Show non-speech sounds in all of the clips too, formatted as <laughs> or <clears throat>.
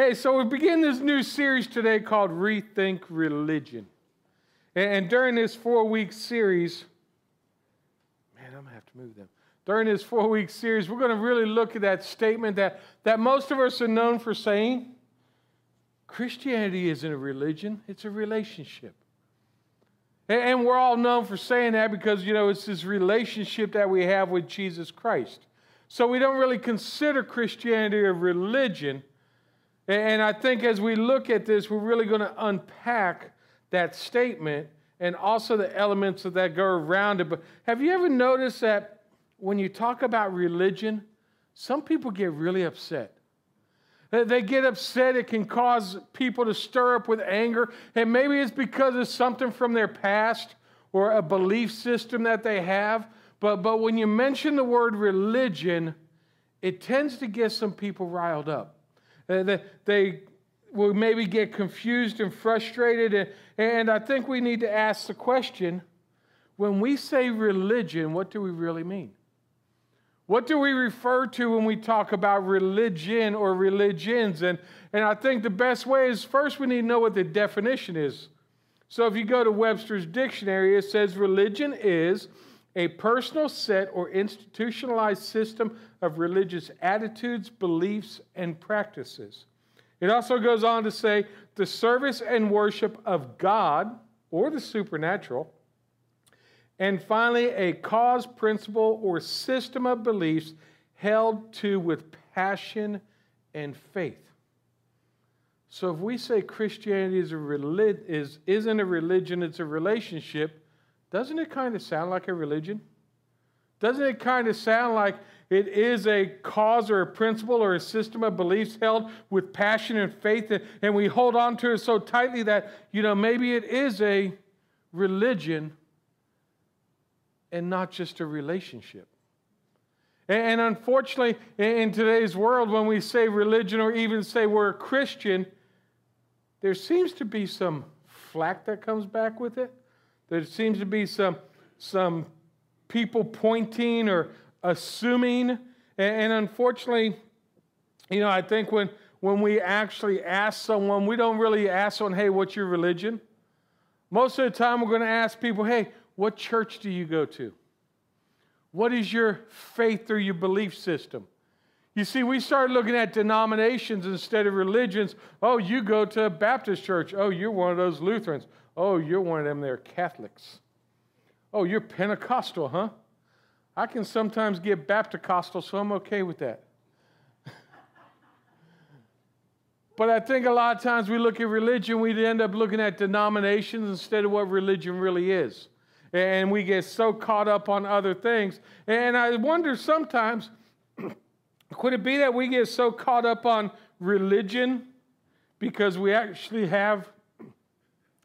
Hey, so we begin this new series today called Rethink Religion. And during this four week series, man, I'm going to have to move them. During this four week series, we're going to really look at that statement that, that most of us are known for saying Christianity isn't a religion, it's a relationship. And we're all known for saying that because, you know, it's this relationship that we have with Jesus Christ. So we don't really consider Christianity a religion. And I think as we look at this, we're really going to unpack that statement and also the elements of that go around it. But have you ever noticed that when you talk about religion, some people get really upset? They get upset. It can cause people to stir up with anger. And maybe it's because of something from their past or a belief system that they have. But, but when you mention the word religion, it tends to get some people riled up. They, will maybe get confused and frustrated. And I think we need to ask the question when we say religion, what do we really mean? What do we refer to when we talk about religion or religions? And, and I think the best way is first we need to know what the definition is. So if you go to Webster's dictionary, it says religion is a personal set or institutionalized system of religious attitudes, beliefs, and practices. It also goes on to say the service and worship of God or the supernatural and finally, a cause, principle, or system of beliefs held to with passion and faith. So if we say Christianity is a relig- is, isn't a religion, it's a relationship, doesn't it kind of sound like a religion? Doesn't it kind of sound like it is a cause or a principle or a system of beliefs held with passion and faith, and, we hold on to it so tightly that, you know, maybe it is a religion and not just a relationship. And unfortunately, in today's world, when we say religion or even say we're a Christian, there seems to be some flack that comes back with it. There seems to be some, some people pointing or assuming. And unfortunately, you know, I think when, when we actually ask someone, we don't really ask someone, hey, what's your religion? Most of the time, we're going to ask people, hey, what church do you go to? What is your faith or your belief system? You see, we started looking at denominations instead of religions. Oh, you go to a Baptist church. Oh, you're one of those Lutherans. Oh, you're one of them, they're Catholics. Oh, you're Pentecostal, huh? I can sometimes get Baptist-costal, so I'm okay with that. <laughs> but I think a lot of times we look at religion, we end up looking at denominations instead of what religion really is and we get so caught up on other things. And I wonder sometimes, <clears throat> could it be that we get so caught up on religion because we actually have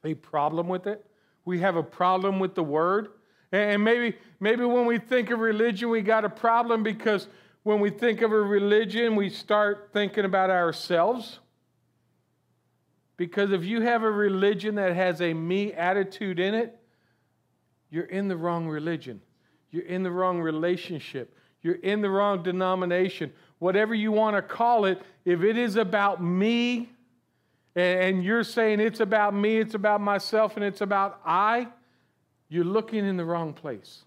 a problem with it? We have a problem with the word. And maybe, maybe when we think of religion, we got a problem because when we think of a religion, we start thinking about ourselves. Because if you have a religion that has a me attitude in it, you're in the wrong religion. You're in the wrong relationship. You're in the wrong denomination. Whatever you want to call it, if it is about me and you're saying it's about me, it's about myself, and it's about I, you're looking in the wrong place.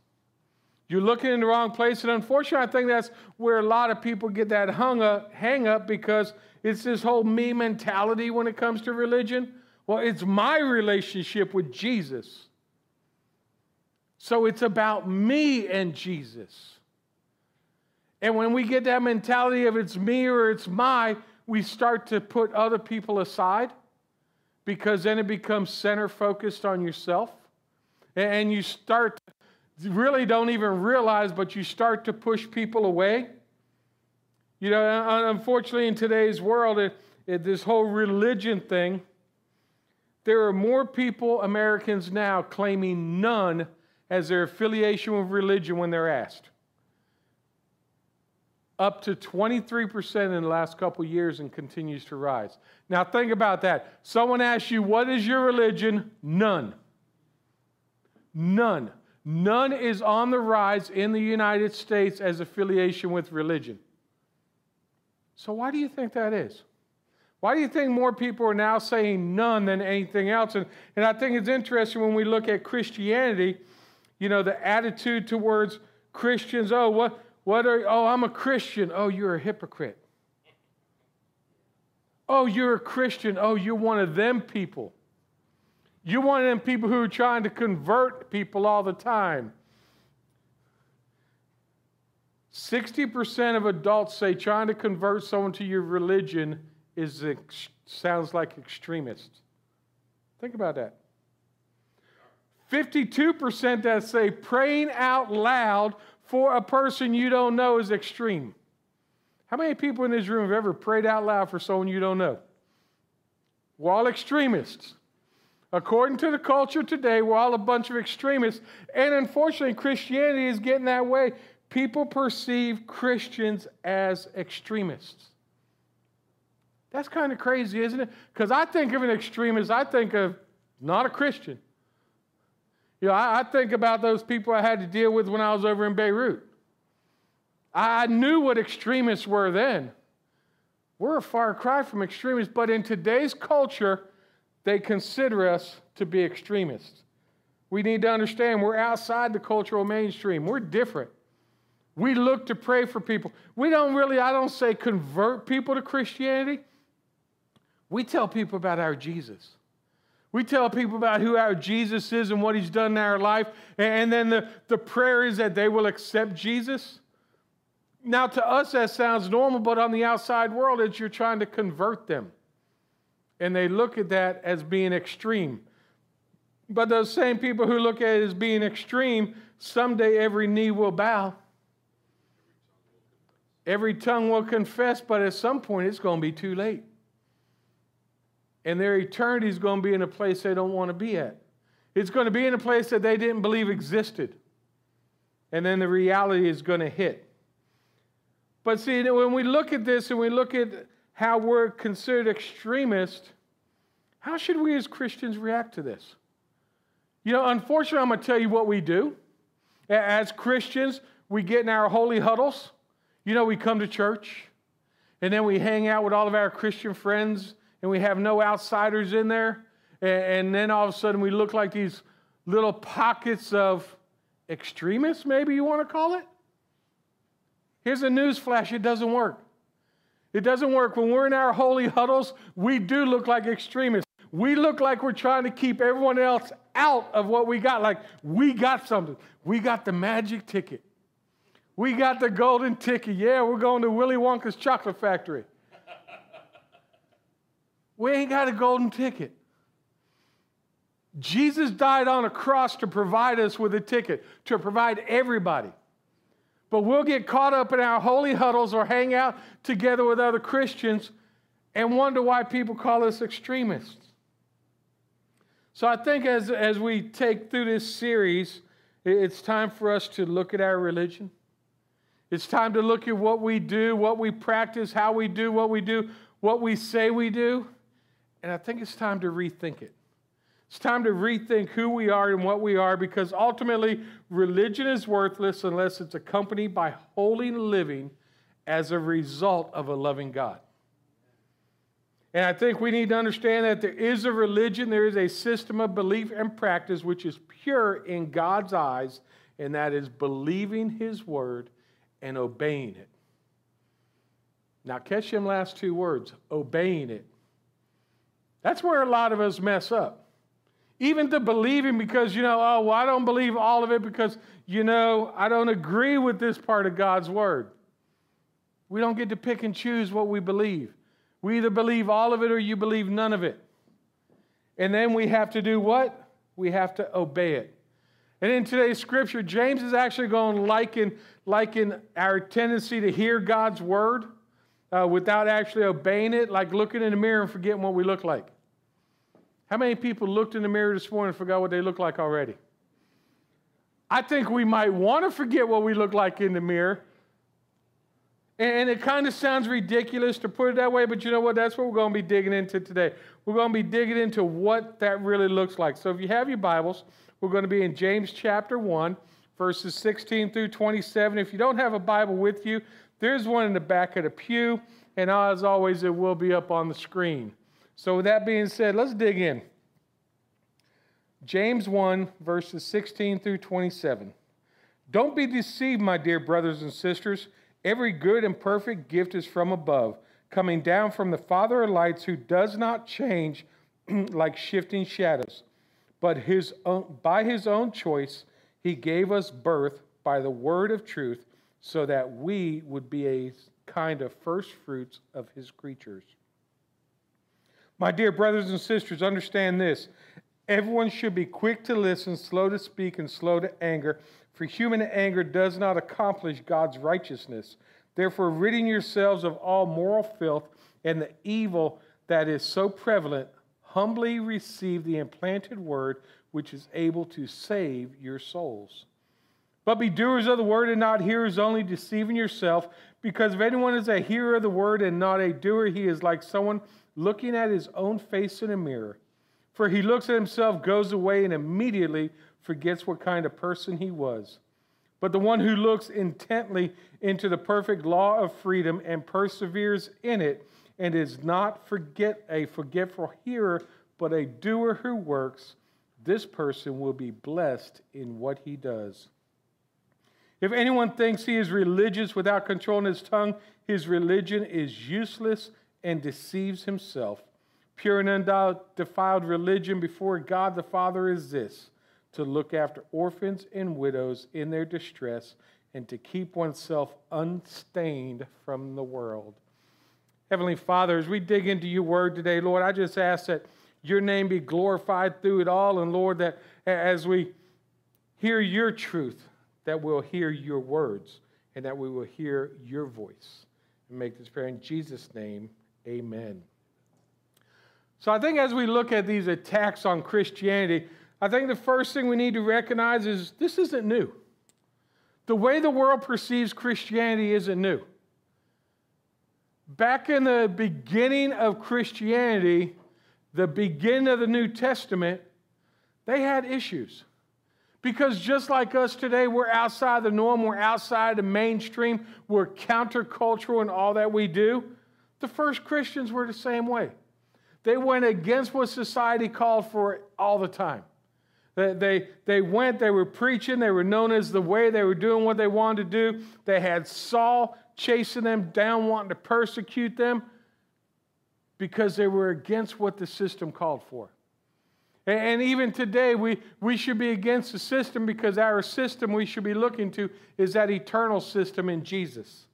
You're looking in the wrong place. And unfortunately, I think that's where a lot of people get that hung up, hang up because it's this whole me mentality when it comes to religion. Well, it's my relationship with Jesus. So it's about me and Jesus. And when we get that mentality of it's me or it's my, we start to put other people aside because then it becomes center focused on yourself. And you start, really don't even realize, but you start to push people away. You know, unfortunately, in today's world, it, it, this whole religion thing, there are more people, Americans now, claiming none as their affiliation with religion when they're asked. Up to 23% in the last couple years and continues to rise. Now, think about that. Someone asks you, What is your religion? None. None. None is on the rise in the United States as affiliation with religion. So, why do you think that is? Why do you think more people are now saying none than anything else? And, and I think it's interesting when we look at Christianity, you know, the attitude towards Christians. Oh, what, what are, oh, I'm a Christian. Oh, you're a hypocrite. Oh, you're a Christian. Oh, you're one of them people. You're one of them people who are trying to convert people all the time. 60% of adults say trying to convert someone to your religion is ex- sounds like extremist. Think about that. 52% that say praying out loud for a person you don't know is extreme. How many people in this room have ever prayed out loud for someone you don't know? We're all extremists. According to the culture today, we're all a bunch of extremists. And unfortunately, Christianity is getting that way. People perceive Christians as extremists. That's kind of crazy, isn't it? Because I think of an extremist, I think of not a Christian. You know, I, I, think about those people I had to deal with when I was over in Beirut. I knew what extremists were then. We're a far cry from extremists, but in today's culture, they consider us to be extremists. We need to understand we're outside the cultural mainstream. We're different. We look to pray for people. We don't really, I don't say convert people to Christianity. We tell people about our Jesus. We tell people about who our Jesus is and what he's done in our life. And then the, the prayer is that they will accept Jesus. Now, to us, that sounds normal, but on the outside world, it's you're trying to convert them. And they look at that as being extreme. But those same people who look at it as being extreme, someday every knee will bow. Every tongue will confess, but at some point it's going to be too late and their eternity is going to be in a place they don't want to be at. It's going to be in a place that they didn't believe existed. And then the reality is going to hit. But see, when we look at this and we look at how we're considered extremists, how should we as Christians react to this? You know, unfortunately, I'm going to tell you what we do. As Christians, we get in our holy huddles. You know, we come to church and then we hang out with all of our Christian friends and we have no outsiders in there. And, then all of a sudden we look like these little pockets of extremists, maybe you want to call it. Here's a news flash it doesn't work. It doesn't work. When we're in our holy huddles, we do look like extremists. We look like we're trying to keep everyone else out of what we got. Like we got something. We got the magic ticket. We got the golden ticket. Yeah, we're going to Willy Wonka's chocolate factory. We ain't got a golden ticket. Jesus died on a cross to provide us with a ticket, to provide everybody. But we'll get caught up in our holy huddles or hang out together with other Christians and wonder why people call us extremists. So I think as, as we take through this series, it's time for us to look at our religion. It's time to look at what we do, what we practice, how we do what we do, what we say we do. And I think it's time to rethink it. It's time to rethink who we are and what we are because ultimately religion is worthless unless it's accompanied by holy living as a result of a loving God. And I think we need to understand that there is a religion, there is a system of belief and practice which is pure in God's eyes, and that is believing His word and obeying it. Now, catch them last two words obeying it that's where a lot of us mess up. Even to believing because, you know, oh, well, I don't believe all of it because, you know, I don't agree with this part of God's word. We don't get to pick and choose what we believe. We either believe all of it or you believe none of it. And then we have to do what? We have to obey it. And in today's scripture, James is actually going to liken, liken our tendency to hear God's word uh, without actually obeying it, like looking in the mirror and forgetting what we look like. How many people looked in the mirror this morning and forgot what they look like already? I think we might want to forget what we look like in the mirror. And it kind of sounds ridiculous to put it that way, but you know what? That's what we're going to be digging into today. We're going to be digging into what that really looks like. So if you have your Bibles, we're going to be in James chapter 1, verses 16 through 27. If you don't have a Bible with you, There's one in the back of the pew, and as always, it will be up on the screen. So, with that being said, let's dig in. James 1, verses 16 through 27. Don't be deceived, my dear brothers and sisters. Every good and perfect gift is from above, coming down from the Father of lights, who does not change <clears throat> like shifting shadows. But his own, by his own choice, he gave us birth by the word of truth, so that we would be a kind of first fruits of his creatures. My dear brothers and sisters, understand this. Everyone should be quick to listen, slow to speak, and slow to anger, for human anger does not accomplish God's righteousness. Therefore, ridding yourselves of all moral filth and the evil that is so prevalent, humbly receive the implanted word which is able to save your souls. But be doers of the word and not hearers only, deceiving yourself. Because if anyone is a hearer of the word and not a doer, he is like someone looking at his own face in a mirror. For he looks at himself, goes away, and immediately forgets what kind of person he was. But the one who looks intently into the perfect law of freedom and perseveres in it, and is not forget a forgetful hearer, but a doer who works, this person will be blessed in what he does. If anyone thinks he is religious without controlling his tongue, his religion is useless and deceives himself. Pure and undefiled religion before God the Father is this to look after orphans and widows in their distress and to keep oneself unstained from the world. Heavenly Father, as we dig into your word today, Lord, I just ask that your name be glorified through it all. And Lord, that as we hear your truth, that we'll hear your words and that we will hear your voice. And make this prayer in Jesus' name, amen. So I think as we look at these attacks on Christianity, I think the first thing we need to recognize is this isn't new. The way the world perceives Christianity isn't new. Back in the beginning of Christianity, the beginning of the New Testament, they had issues. Because just like us today, we're outside the norm, we're outside the mainstream, we're countercultural in all that we do. The first Christians were the same way. They went against what society called for all the time. They, they, they went, they were preaching, they were known as the way, they were doing what they wanted to do. They had Saul chasing them down, wanting to persecute them because they were against what the system called for. And even today, we, we should be against the system because our system we should be looking to is that eternal system in Jesus.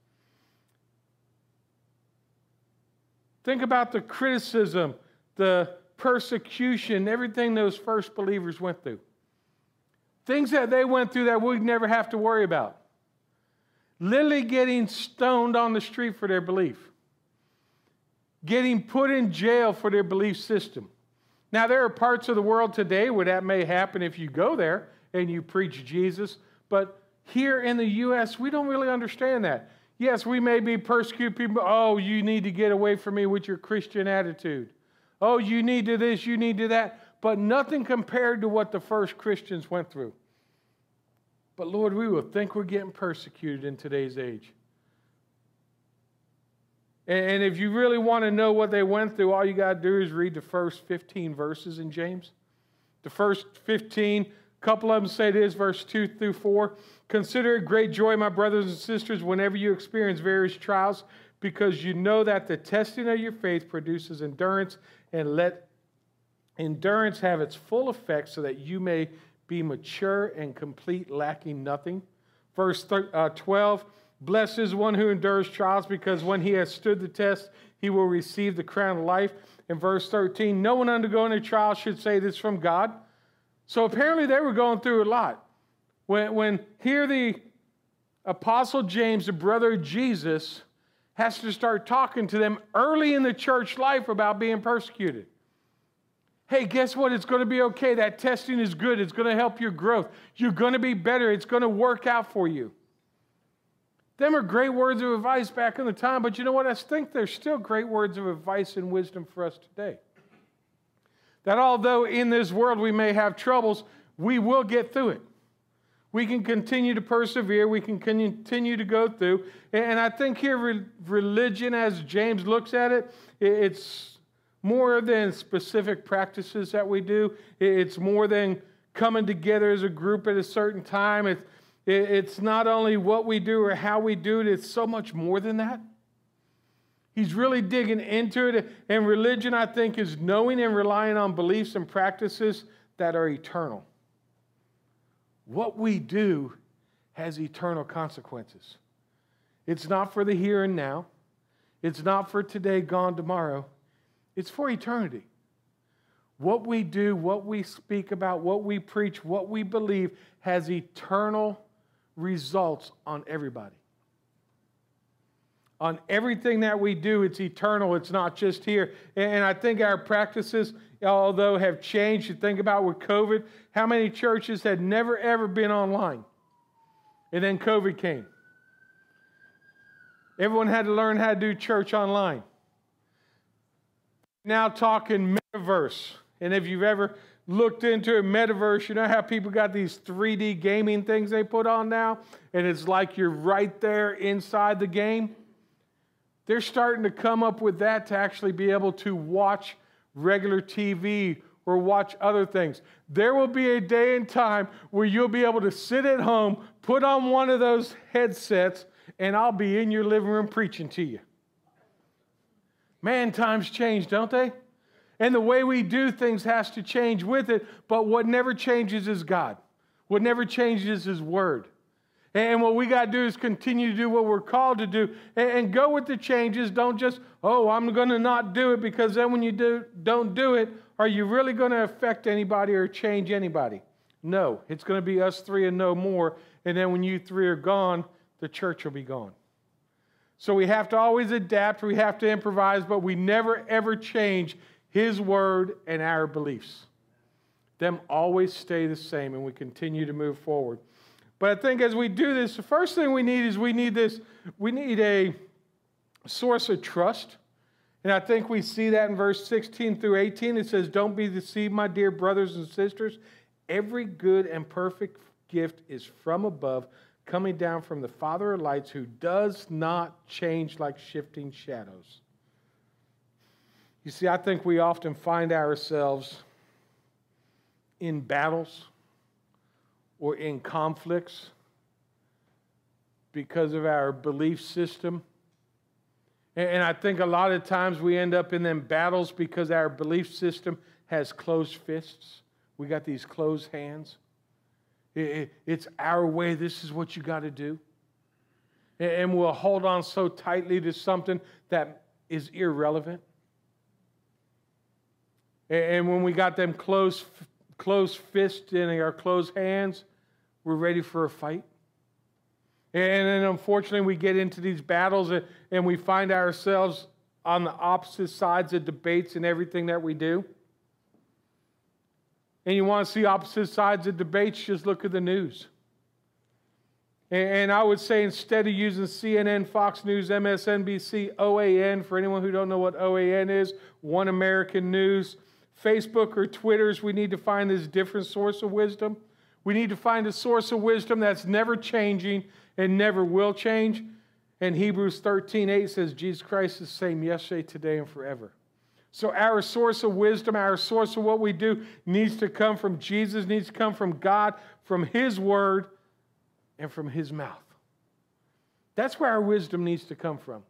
Think about the criticism, the persecution, everything those first believers went through. Things that they went through that we'd never have to worry about literally getting stoned on the street for their belief, getting put in jail for their belief system. Now, there are parts of the world today where that may happen if you go there and you preach Jesus, but here in the U.S., we don't really understand that. Yes, we may be persecuted people. Oh, you need to get away from me with your Christian attitude. Oh, you need to this, you need to that. But nothing compared to what the first Christians went through. But Lord, we will think we're getting persecuted in today's age. And if you really want to know what they went through, all you got to do is read the first 15 verses in James. The first 15, a couple of them say this, verse 2 through 4. Consider it great joy, my brothers and sisters, whenever you experience various trials, because you know that the testing of your faith produces endurance, and let endurance have its full effect so that you may be mature and complete, lacking nothing. Verse uh, 12 Blessed is one who endures trials, because when he has stood the test, he will receive the crown of life. In verse 13, no one undergoing a trial should say this from God. So apparently they were going through a lot. When, when here the Apostle James, the brother of Jesus, has to start talking to them early in the church life about being persecuted. Hey, guess what? It's going to be okay. That testing is good. It's going to help your growth. You're going to be better. It's going to work out for you. Them are great words of advice back in the time, but you know what? I think they're still great words of advice and wisdom for us today. That although in this world we may have troubles, we will get through it. We can continue to persevere. We can continue to go through. And I think here, religion, as James looks at it, it's more than specific practices that we do. It's more than coming together as a group at a certain time. It's, it's not only what we do or how we do it, it's so much more than that. He's really digging into it. And religion, I think, is knowing and relying on beliefs and practices that are eternal. What we do has eternal consequences. It's not for the here and now, it's not for today, gone tomorrow, it's for eternity. What we do, what we speak about, what we preach, what we believe has eternal results on everybody. On everything that we do, it's eternal. It's not just here. And I think our practices, although have changed, you think about with COVID, how many churches had never ever been online? And then COVID came. Everyone had to learn how to do church online. Now, talking metaverse. And if you've ever looked into a metaverse, you know how people got these 3D gaming things they put on now? And it's like you're right there inside the game. They're starting to come up with that to actually be able to watch regular TV or watch other things. There will be a day and time where you'll be able to sit at home, put on one of those headsets, and I'll be in your living room preaching to you. Man, times change, don't they? And the way we do things has to change with it, but what never changes is God. What never changes is His Word. And what we got to do is continue to do what we're called to do and go with the changes. Don't just, oh, I'm going to not do it because then when you do, don't do it, are you really going to affect anybody or change anybody? No, it's going to be us three and no more. And then when you three are gone, the church will be gone. So we have to always adapt, we have to improvise, but we never ever change his word and our beliefs. Them always stay the same and we continue to move forward. But I think as we do this, the first thing we need is we need this, we need a source of trust. And I think we see that in verse 16 through 18. It says, Don't be deceived, my dear brothers and sisters. Every good and perfect gift is from above, coming down from the Father of lights, who does not change like shifting shadows. You see, I think we often find ourselves in battles or in conflicts because of our belief system. And I think a lot of times we end up in them battles because our belief system has closed fists. We got these closed hands. It's our way. This is what you got to do. And we'll hold on so tightly to something that is irrelevant. And when we got them closed, closed fists in our closed hands, we're ready for a fight. And then unfortunately, we get into these battles and we find ourselves on the opposite sides of debates and everything that we do. And you want to see opposite sides of debates, just look at the news. And I would say instead of using CNN, Fox News, MSNBC, OAN, for anyone who don't know what OAN is, One American News, Facebook or Twitters, we need to find this different source of wisdom. We need to find a source of wisdom that's never changing and never will change. And Hebrews 13 8 says, Jesus Christ is the same yesterday, today, and forever. So our source of wisdom, our source of what we do needs to come from Jesus, needs to come from God, from His Word, and from His mouth. That's where our wisdom needs to come from.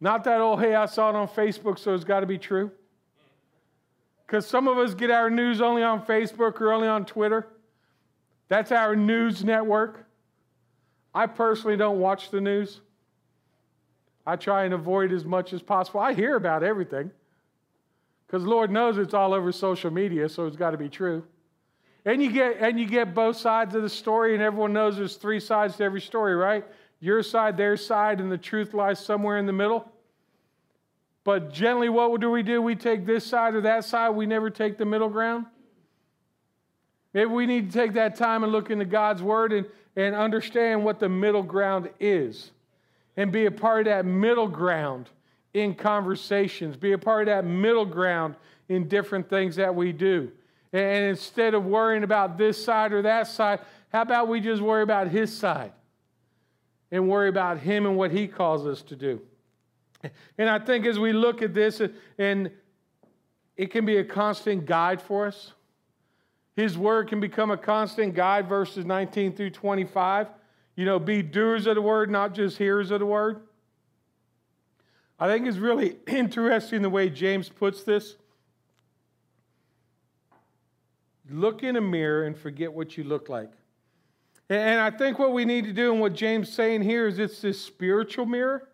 Not that, oh, hey, I saw it on Facebook, so it's got to be true. Because some of us get our news only on Facebook or only on Twitter. That's our news network. I personally don't watch the news. I try and avoid as much as possible. I hear about everything because Lord knows it's all over social media, so it's got to be true. And you get and you get both sides of the story, and everyone knows there's three sides to every story, right? Your side, their side, and the truth lies somewhere in the middle. But generally, what do we do? We take this side or that side. We never take the middle ground. Maybe we need to take that time and look into God's word and, and understand what the middle ground is and be a part of that middle ground in conversations, be a part of that middle ground in different things that we do. And instead of worrying about this side or that side, how about we just worry about his side and worry about him and what he calls us to do? And I think as we look at this, and it can be a constant guide for us. His word can become a constant guide, verses 19 through 25. You know, be doers of the word, not just hearers of the word. I think it's really <clears throat> interesting the way James puts this. Look in a mirror and forget what you look like. And I think what we need to do and what James is saying here is it's this spiritual mirror.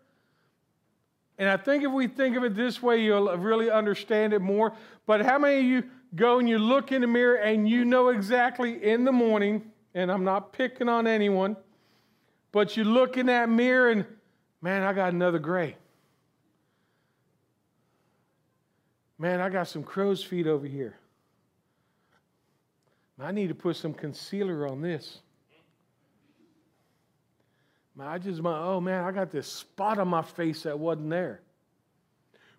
And I think if we think of it this way, you'll really understand it more. But how many of you go and you look in the mirror and you know exactly in the morning, and I'm not picking on anyone, but you look in that mirror and, man, I got another gray. Man, I got some crow's feet over here. I need to put some concealer on this. I just, my, oh man, I got this spot on my face that wasn't there.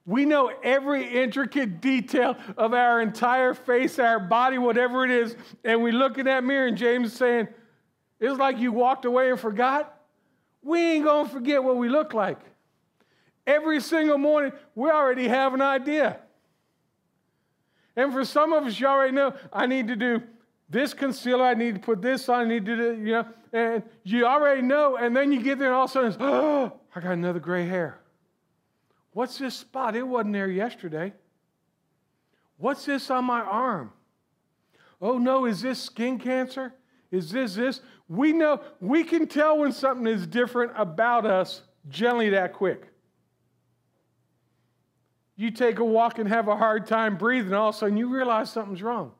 We know every intricate detail of our entire face, our body, whatever it is, and we look in that mirror, and James is saying, It's like you walked away and forgot. We ain't gonna forget what we look like. Every single morning, we already have an idea. And for some of us, you already know I need to do this concealer, I need to put this on, I need to do, you know, and you already know, and then you get there and all of a sudden, oh, <gasps> I got another gray hair. What's this spot? It wasn't there yesterday. What's this on my arm? Oh no, is this skin cancer? Is this this? We know, we can tell when something is different about us generally that quick. You take a walk and have a hard time breathing, all of a sudden you realize something's wrong.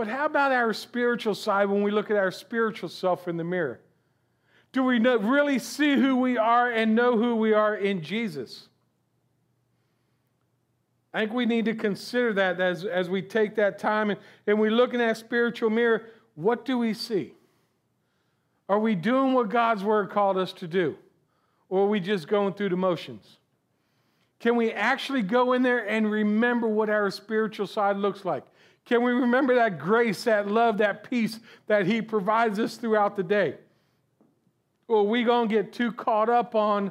But how about our spiritual side when we look at our spiritual self in the mirror? Do we know, really see who we are and know who we are in Jesus? I think we need to consider that as, as we take that time and, and we look in that spiritual mirror. What do we see? Are we doing what God's word called us to do? Or are we just going through the motions? Can we actually go in there and remember what our spiritual side looks like? Can we remember that grace, that love, that peace that He provides us throughout the day? Or are we going to get too caught up on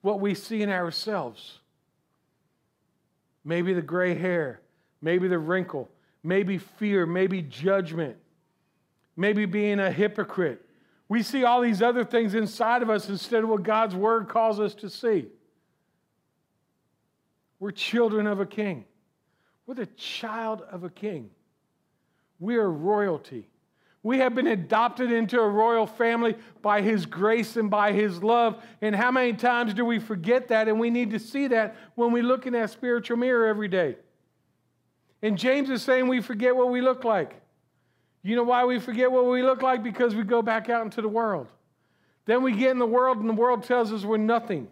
what we see in ourselves? Maybe the gray hair, maybe the wrinkle, maybe fear, maybe judgment, maybe being a hypocrite. We see all these other things inside of us instead of what God's word calls us to see. We're children of a king. We're the child of a king. We are royalty. We have been adopted into a royal family by His grace and by His love. And how many times do we forget that? And we need to see that when we look in that spiritual mirror every day. And James is saying we forget what we look like. You know why we forget what we look like? Because we go back out into the world. Then we get in the world, and the world tells us we're nothing.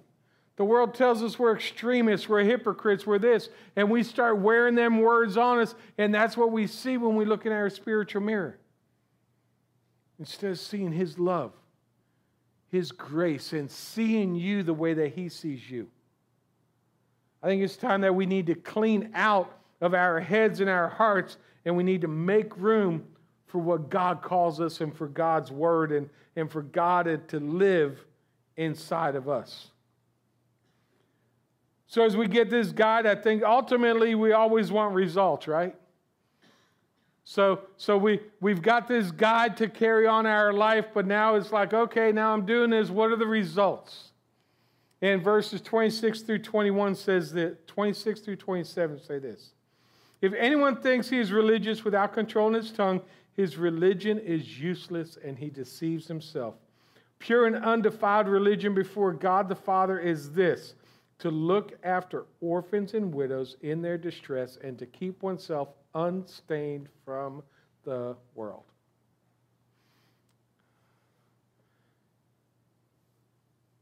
The world tells us we're extremists, we're hypocrites, we're this, and we start wearing them words on us, and that's what we see when we look in our spiritual mirror. Instead of seeing His love, His grace, and seeing you the way that He sees you. I think it's time that we need to clean out of our heads and our hearts, and we need to make room for what God calls us and for God's word and, and for God to live inside of us. So, as we get this guide, I think ultimately we always want results, right? So, so we, we've got this guide to carry on our life, but now it's like, okay, now I'm doing this. What are the results? And verses 26 through 21 says that 26 through 27 say this. If anyone thinks he is religious without controlling his tongue, his religion is useless and he deceives himself. Pure and undefiled religion before God the Father is this to look after orphans and widows in their distress, and to keep oneself unstained from the world.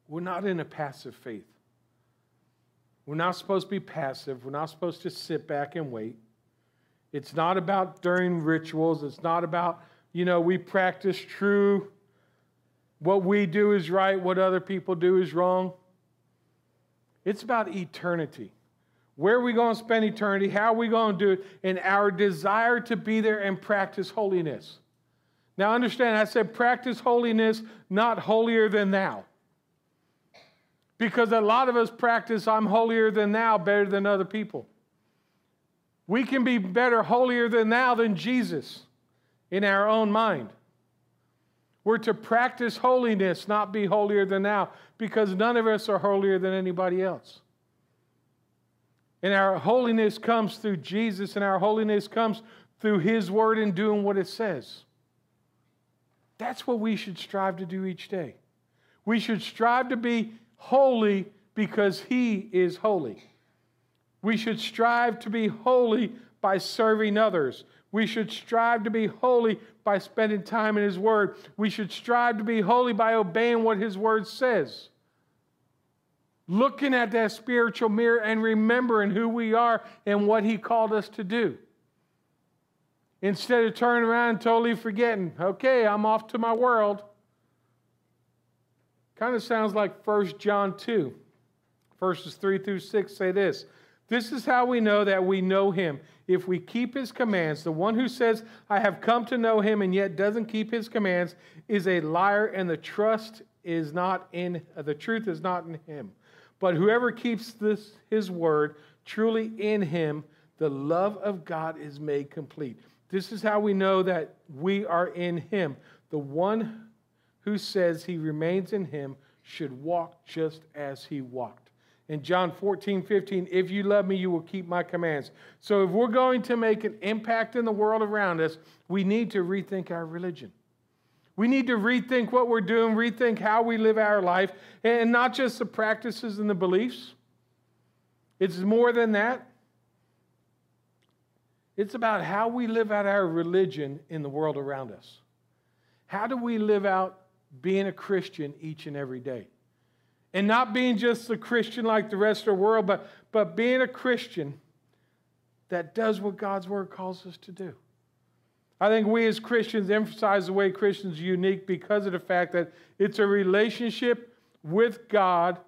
We're not in a passive faith. We're not supposed to be passive. We're not supposed to sit back and wait. It's not about during rituals. It's not about, you know, we practice true. What we do is right, what other people do is wrong. It's about eternity. where are we going to spend eternity, how are we going to do it, and our desire to be there and practice holiness. Now, understand, I said practice holiness, not holier than thou. Because a lot of us practice I'm holier than thou better than other people. We can be better holier than thou than Jesus in our own mind. We're to practice holiness, not be holier than thou, because none of us are holier than anybody else. And our holiness comes through Jesus, and our holiness comes through His Word and doing what it says. That's what we should strive to do each day. We should strive to be holy because He is holy. We should strive to be holy by serving others. We should strive to be holy by spending time in His Word. We should strive to be holy by obeying what His Word says. Looking at that spiritual mirror and remembering who we are and what He called us to do. Instead of turning around and totally forgetting, okay, I'm off to my world. Kind of sounds like 1 John 2, verses 3 through 6 say this. This is how we know that we know him. If we keep his commands, the one who says, I have come to know him and yet doesn't keep his commands is a liar, and the trust is not in the truth is not in him. But whoever keeps this his word, truly in him, the love of God is made complete. This is how we know that we are in him. The one who says he remains in him should walk just as he walked. In John 14, 15, if you love me, you will keep my commands. So if we're going to make an impact in the world around us, we need to rethink our religion. We need to rethink what we're doing, rethink how we live our life, and not just the practices and the beliefs. It's more than that. It's about how we live out our religion in the world around us. How do we live out being a Christian each and every day. And not being just a Christian like the rest of the world, but, but being a Christian that does what God's word calls us to do. I think we as Christians emphasize the way Christians are unique because of the fact that it's a relationship with God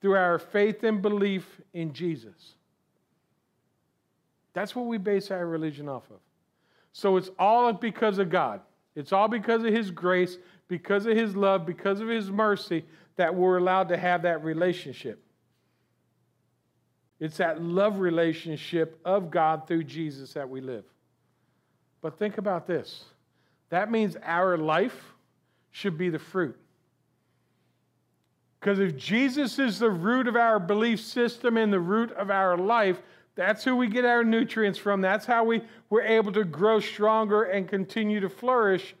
through our faith and belief in Jesus. That's what we base our religion off of. So it's all because of God. It's all because of His grace because of his love, because of his mercy, that we're allowed to have that relationship. It's that love relationship of God through Jesus that we live. But think about this that means our life should be the fruit. Because if Jesus is the root of our belief system and the root of our life, that's who we get our nutrients from. That's how we, we're able to grow stronger and continue to flourish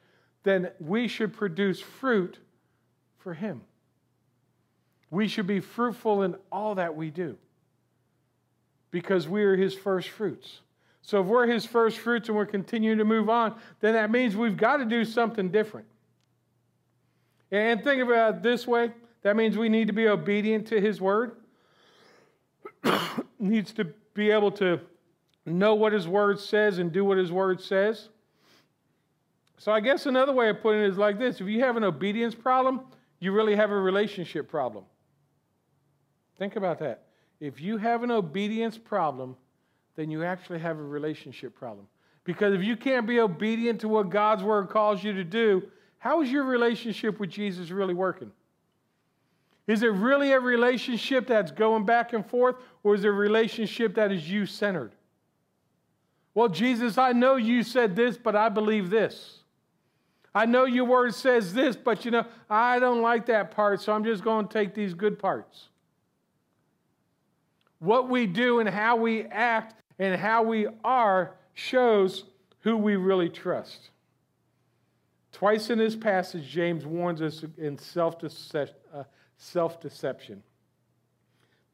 then we should produce fruit for Him. We should be fruitful in all that we do because we are His first fruits. So if we're His first fruits and we're continuing to move on, then that means we've got to do something different. And think about it this way that means we need to be obedient to His word, <coughs> needs to be able to know what His word says and do what His word says. So I guess another way of putting it is like this if you have an obedience problem, you really have a relationship problem. Think about that. If you have an obedience problem, then you actually have a relationship problem. Because if you can't be obedient to what God's word calls you to do, how is your relationship with Jesus really working? Is it really a relationship that's going back and forth, or is it a relationship that is you centered? Well, Jesus, I know you said this, but I believe this. I know your word says this, but you know, I don't like that part, so I'm just going to take these good parts. What we do and how we act and how we are shows who we really trust. Twice in this passage, James warns us in self uh, deception.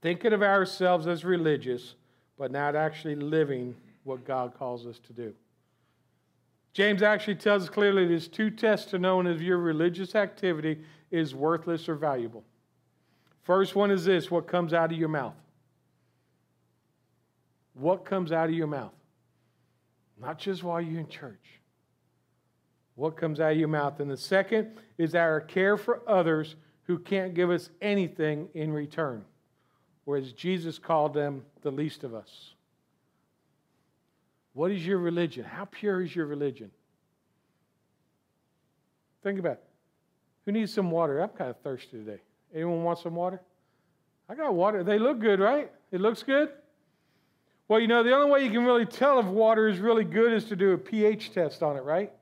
Thinking of ourselves as religious, but not actually living what God calls us to do. James actually tells us clearly there's two tests to knowing if your religious activity is worthless or valuable. First one is this what comes out of your mouth? What comes out of your mouth? Not just while you're in church. What comes out of your mouth? And the second is our care for others who can't give us anything in return. or as Jesus called them, the least of us. What is your religion? How pure is your religion? Think about it. Who needs some water? I'm kind of thirsty today. Anyone want some water? I got water. They look good, right? It looks good? Well, you know, the only way you can really tell if water is really good is to do a pH test on it, right?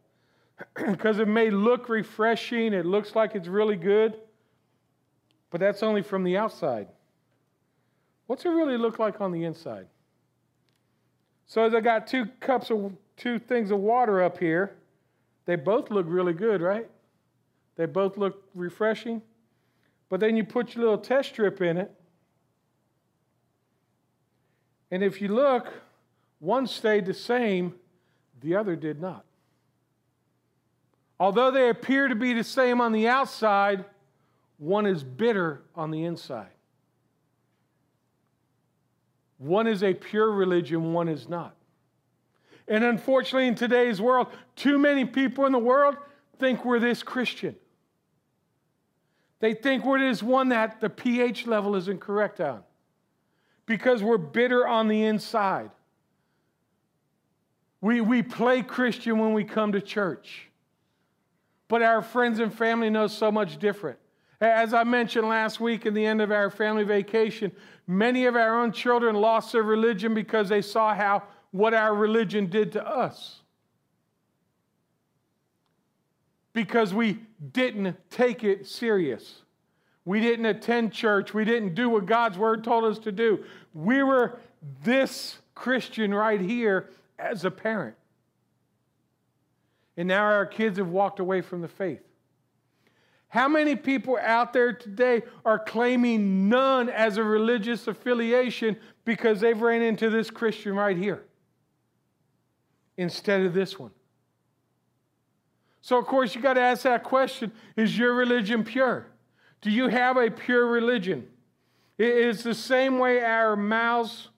<clears throat> Because it may look refreshing, it looks like it's really good, but that's only from the outside. What's it really look like on the inside? So as I got two cups of two things of water up here, they both look really good, right? They both look refreshing. But then you put your little test strip in it. And if you look, one stayed the same, the other did not. Although they appear to be the same on the outside, one is bitter on the inside. One is a pure religion, one is not. And unfortunately, in today's world, too many people in the world think we're this Christian. They think we're this one that the pH level is incorrect on because we're bitter on the inside. We, we play Christian when we come to church, but our friends and family know so much different. As I mentioned last week in the end of our family vacation, many of our own children lost their religion because they saw how what our religion did to us. Because we didn't take it serious. We didn't attend church. We didn't do what God's word told us to do. We were this Christian right here as a parent. And now our kids have walked away from the faith. How many people out there today are claiming none as a religious affiliation because they've ran into this Christian right here instead of this one? So, of course, you got to ask that question Is your religion pure? Do you have a pure religion? It is the same way our mouths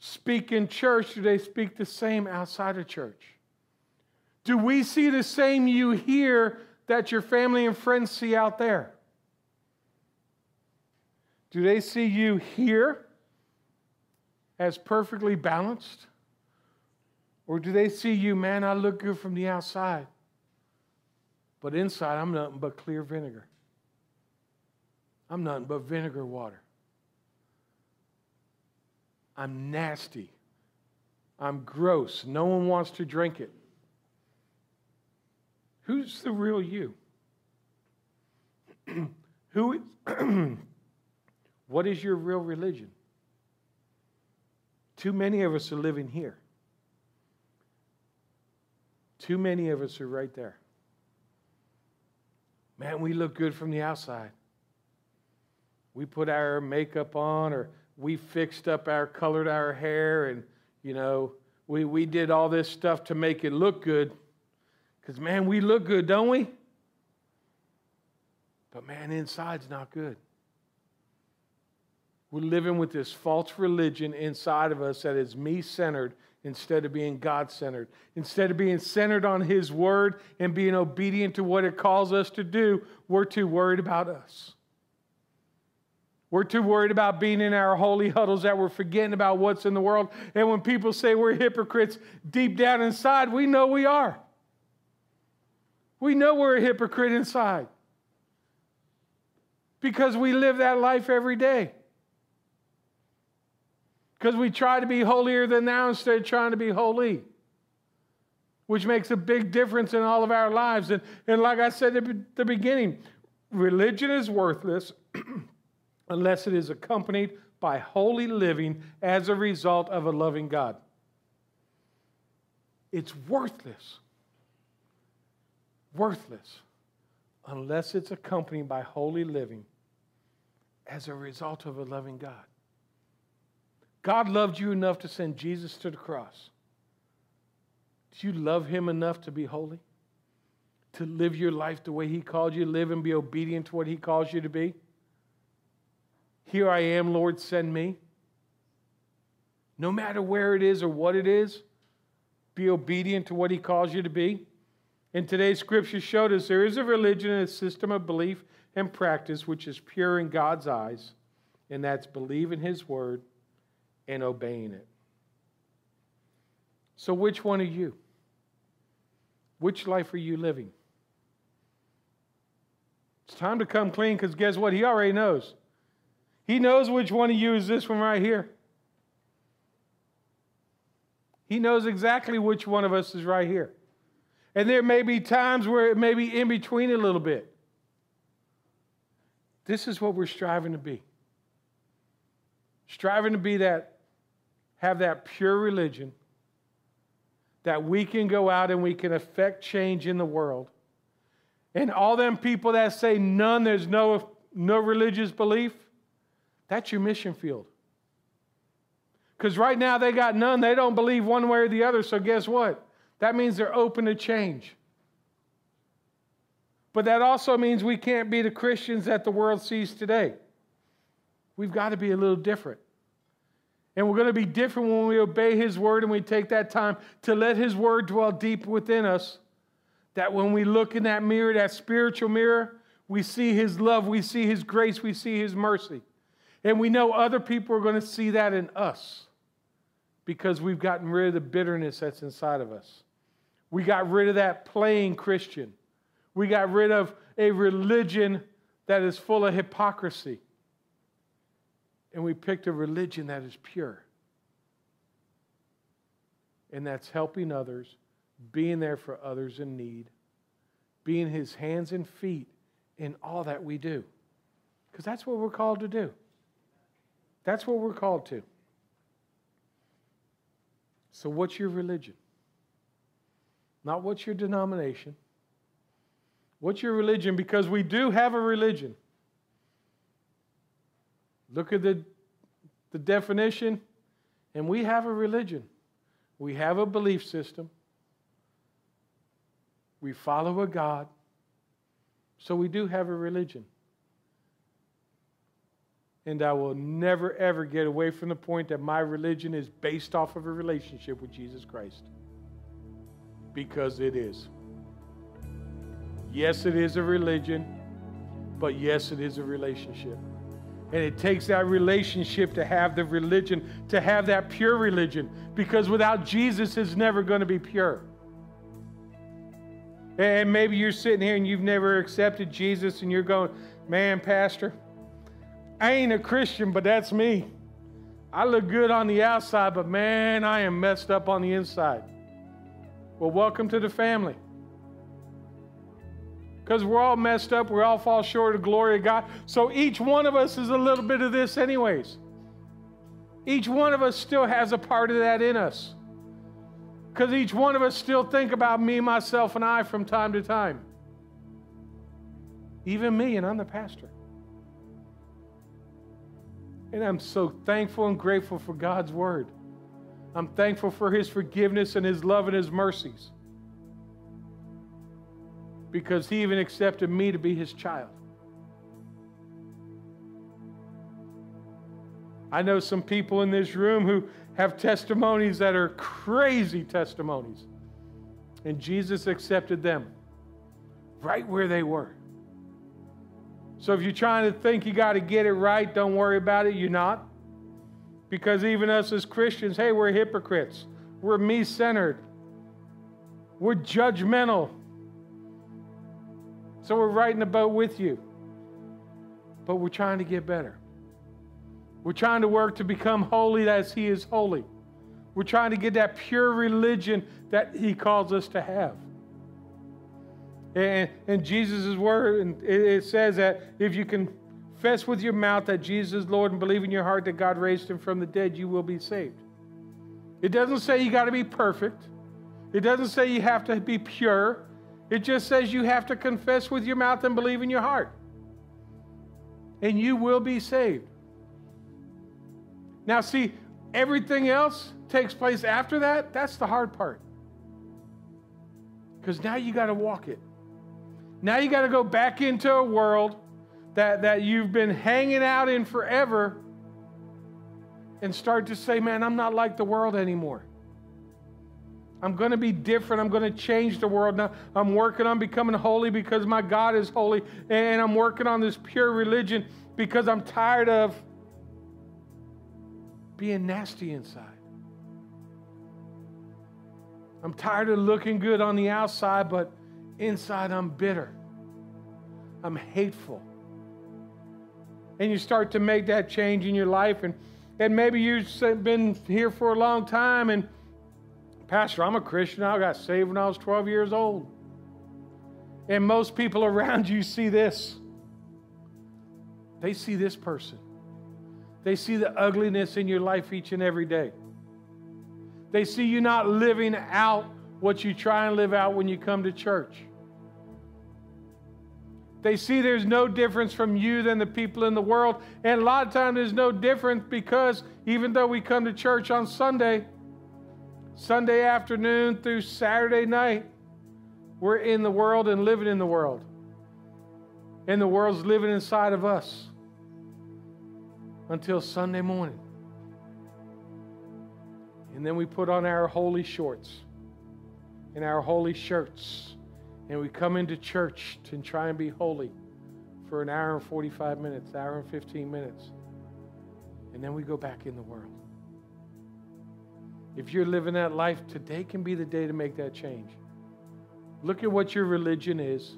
speak in church, do they speak the same outside of church? Do we see the same you here that your family and friends see out there? Do they see you here as perfectly balanced? Or do they see you, man, I look good from the outside, but inside I'm nothing but clear vinegar? I'm nothing but vinegar water. I'm nasty. I'm gross. No one wants to drink it. Who's the real you? <clears throat> Who is, <clears throat> what is your real religion? Too many of us are living here. Too many of us are right there. Man, we look good from the outside. We put our makeup on or we fixed up our colored our hair and you know, we, we did all this stuff to make it look good. Because, man, we look good, don't we? But, man, inside's not good. We're living with this false religion inside of us that is me centered instead of being God centered. Instead of being centered on His Word and being obedient to what it calls us to do, we're too worried about us. We're too worried about being in our holy huddles that we're forgetting about what's in the world. And when people say we're hypocrites, deep down inside, we know we are. We know we're a hypocrite inside because we live that life every day. Because we try to be holier than thou instead of trying to be holy, which makes a big difference in all of our lives. And, and like I said at the beginning, religion is worthless <clears throat> unless it is accompanied by holy living as a result of a loving God. It's worthless worthless unless it's accompanied by holy living as a result of a loving God. God loved you enough to send Jesus to the cross. Do you love him enough to be holy? To live your life the way he called you to live and be obedient to what he calls you to be? Here I am, Lord, send me. No matter where it is or what it is, be obedient to what he calls you to be. And today's scripture showed us there is a religion and a system of belief and practice which is pure in God's eyes, and that's believing His word and obeying it. So, which one are you? Which life are you living? It's time to come clean because guess what? He already knows. He knows which one of you is this one right here. He knows exactly which one of us is right here. And there may be times where it may be in between a little bit. This is what we're striving to be. Striving to be that, have that pure religion, that we can go out and we can affect change in the world. And all them people that say none, there's no, no religious belief, that's your mission field. Because right now they got none. They don't believe one way or the other. So guess what? That means they're open to change. But that also means we can't be the Christians that the world sees today. We've got to be a little different. And we're going to be different when we obey His word and we take that time to let His word dwell deep within us. That when we look in that mirror, that spiritual mirror, we see His love, we see His grace, we see His mercy. And we know other people are going to see that in us because we've gotten rid of the bitterness that's inside of us. We got rid of that playing Christian. We got rid of a religion that is full of hypocrisy. And we picked a religion that is pure. And that's helping others, being there for others in need, being his hands and feet in all that we do. Because that's what we're called to do. That's what we're called to. So, what's your religion? Not what's your denomination. What's your religion? Because we do have a religion. Look at the, the definition, and we have a religion. We have a belief system. We follow a God. So we do have a religion. And I will never, ever get away from the point that my religion is based off of a relationship with Jesus Christ. Because it is. Yes, it is a religion, but yes, it is a relationship. And it takes that relationship to have the religion, to have that pure religion, because without Jesus, it's never going to be pure. And maybe you're sitting here and you've never accepted Jesus, and you're going, Man, Pastor, I ain't a Christian, but that's me. I look good on the outside, but man, I am messed up on the inside. Well, welcome to the family because we're all messed up. We all fall short of the glory of God. So each one of us is a little bit of this, anyways. Each one of us still has a part of that in us. Because each one of us still think about me, myself, and I from time to time. Even me, and I'm the pastor. And I'm so thankful and grateful for God's word. I'm thankful for his forgiveness and his love and his mercies because he even accepted me to be his child. I know some people in this room who have testimonies that are crazy testimonies. And Jesus accepted them right where they were. So if you're trying to think you got to get it right, don't worry about it. You're not. Because even us as Christians, hey, we're hypocrites. We're me centered. We're judgmental. So we're riding the boat with you. But we're trying to get better. We're trying to work to become holy as He is holy. We're trying to get that pure religion that He calls us to have. And, and Jesus' word, and it says that if you confess with your mouth that Jesus is Lord and believe in your heart that God raised him from the dead, you will be saved. It doesn't say you got to be perfect. It doesn't say you have to be pure. It just says you have to confess with your mouth and believe in your heart. And you will be saved. Now, see, everything else takes place after that. That's the hard part. Because now you got to walk it. Now you got to go back into a world that, that you've been hanging out in forever and start to say, man, I'm not like the world anymore. I'm going to be different. I'm going to change the world. Now, I'm working on becoming holy because my God is holy. And I'm working on this pure religion because I'm tired of being nasty inside. I'm tired of looking good on the outside, but inside I'm bitter. I'm hateful. And you start to make that change in your life. And, and maybe you've been here for a long time and Pastor, I'm a Christian. I got saved when I was 12 years old. And most people <laughs> around you see this. They see this person. They see the ugliness in your life each and every day. They see you not living out what you try and live out when you come to church. They see there's no difference from you than the people in the world. And a lot of times there's no difference because even though we come to church on Sunday, Sunday afternoon through Saturday night, we're in the world and living in the world. And the world's living inside of us until Sunday morning. And then we put on our holy shorts and our holy shirts. And we come into church to try and be holy for an hour and 45 minutes, hour and 15 minutes. And then we go back in the world. If you're living that life, today can be the day to make that change. Look at what your religion is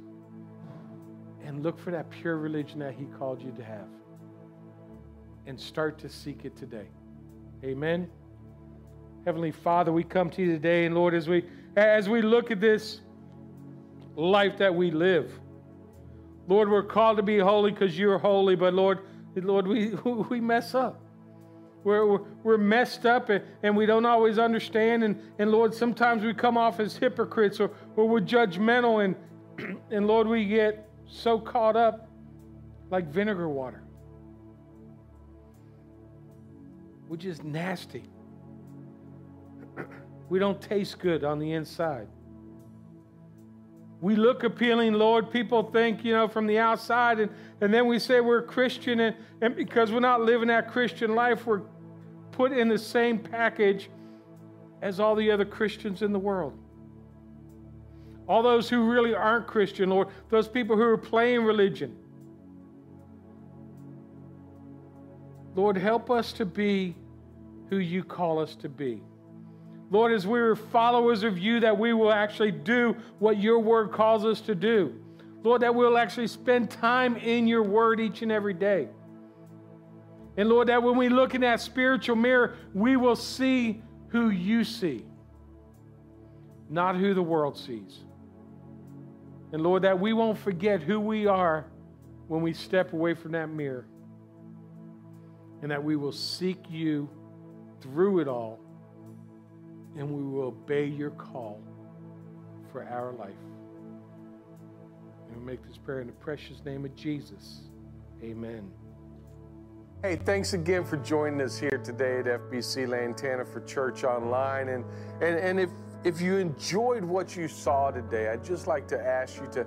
and look for that pure religion that He called you to have. And start to seek it today. Amen. Heavenly Father, we come to you today, and Lord, as we as we look at this life that we live, Lord, we're called to be holy because you're holy, but Lord, Lord, we <laughs> we mess up. We're, we're, messed up and, and we don't always understand. And, and Lord, sometimes we come off as hypocrites or, or we're judgmental. And, <clears throat> and Lord, we get so caught up like vinegar water, which is nasty. <clears throat> we don't taste good on the inside. We look appealing, Lord. People think, you know, from the outside, and, and then we say we're Christian, and, and because we're not living that Christian life, we're put in the same package as all the other Christians in the world. All those who really aren't Christian, Lord, those people who are playing religion. Lord, help us to be who you call us to be. Lord, as we are followers of you, that we will actually do what your word calls us to do. Lord, that we'll actually spend time in your word each and every day. And Lord, that when we look in that spiritual mirror, we will see who you see, not who the world sees. And Lord, that we won't forget who we are when we step away from that mirror. And that we will seek you through it all. And we will obey your call for our life. And we make this prayer in the precious name of Jesus. Amen. Hey, thanks again for joining us here today at FBC Lantana for Church Online. And, and, and if, if you enjoyed what you saw today, I'd just like to ask you to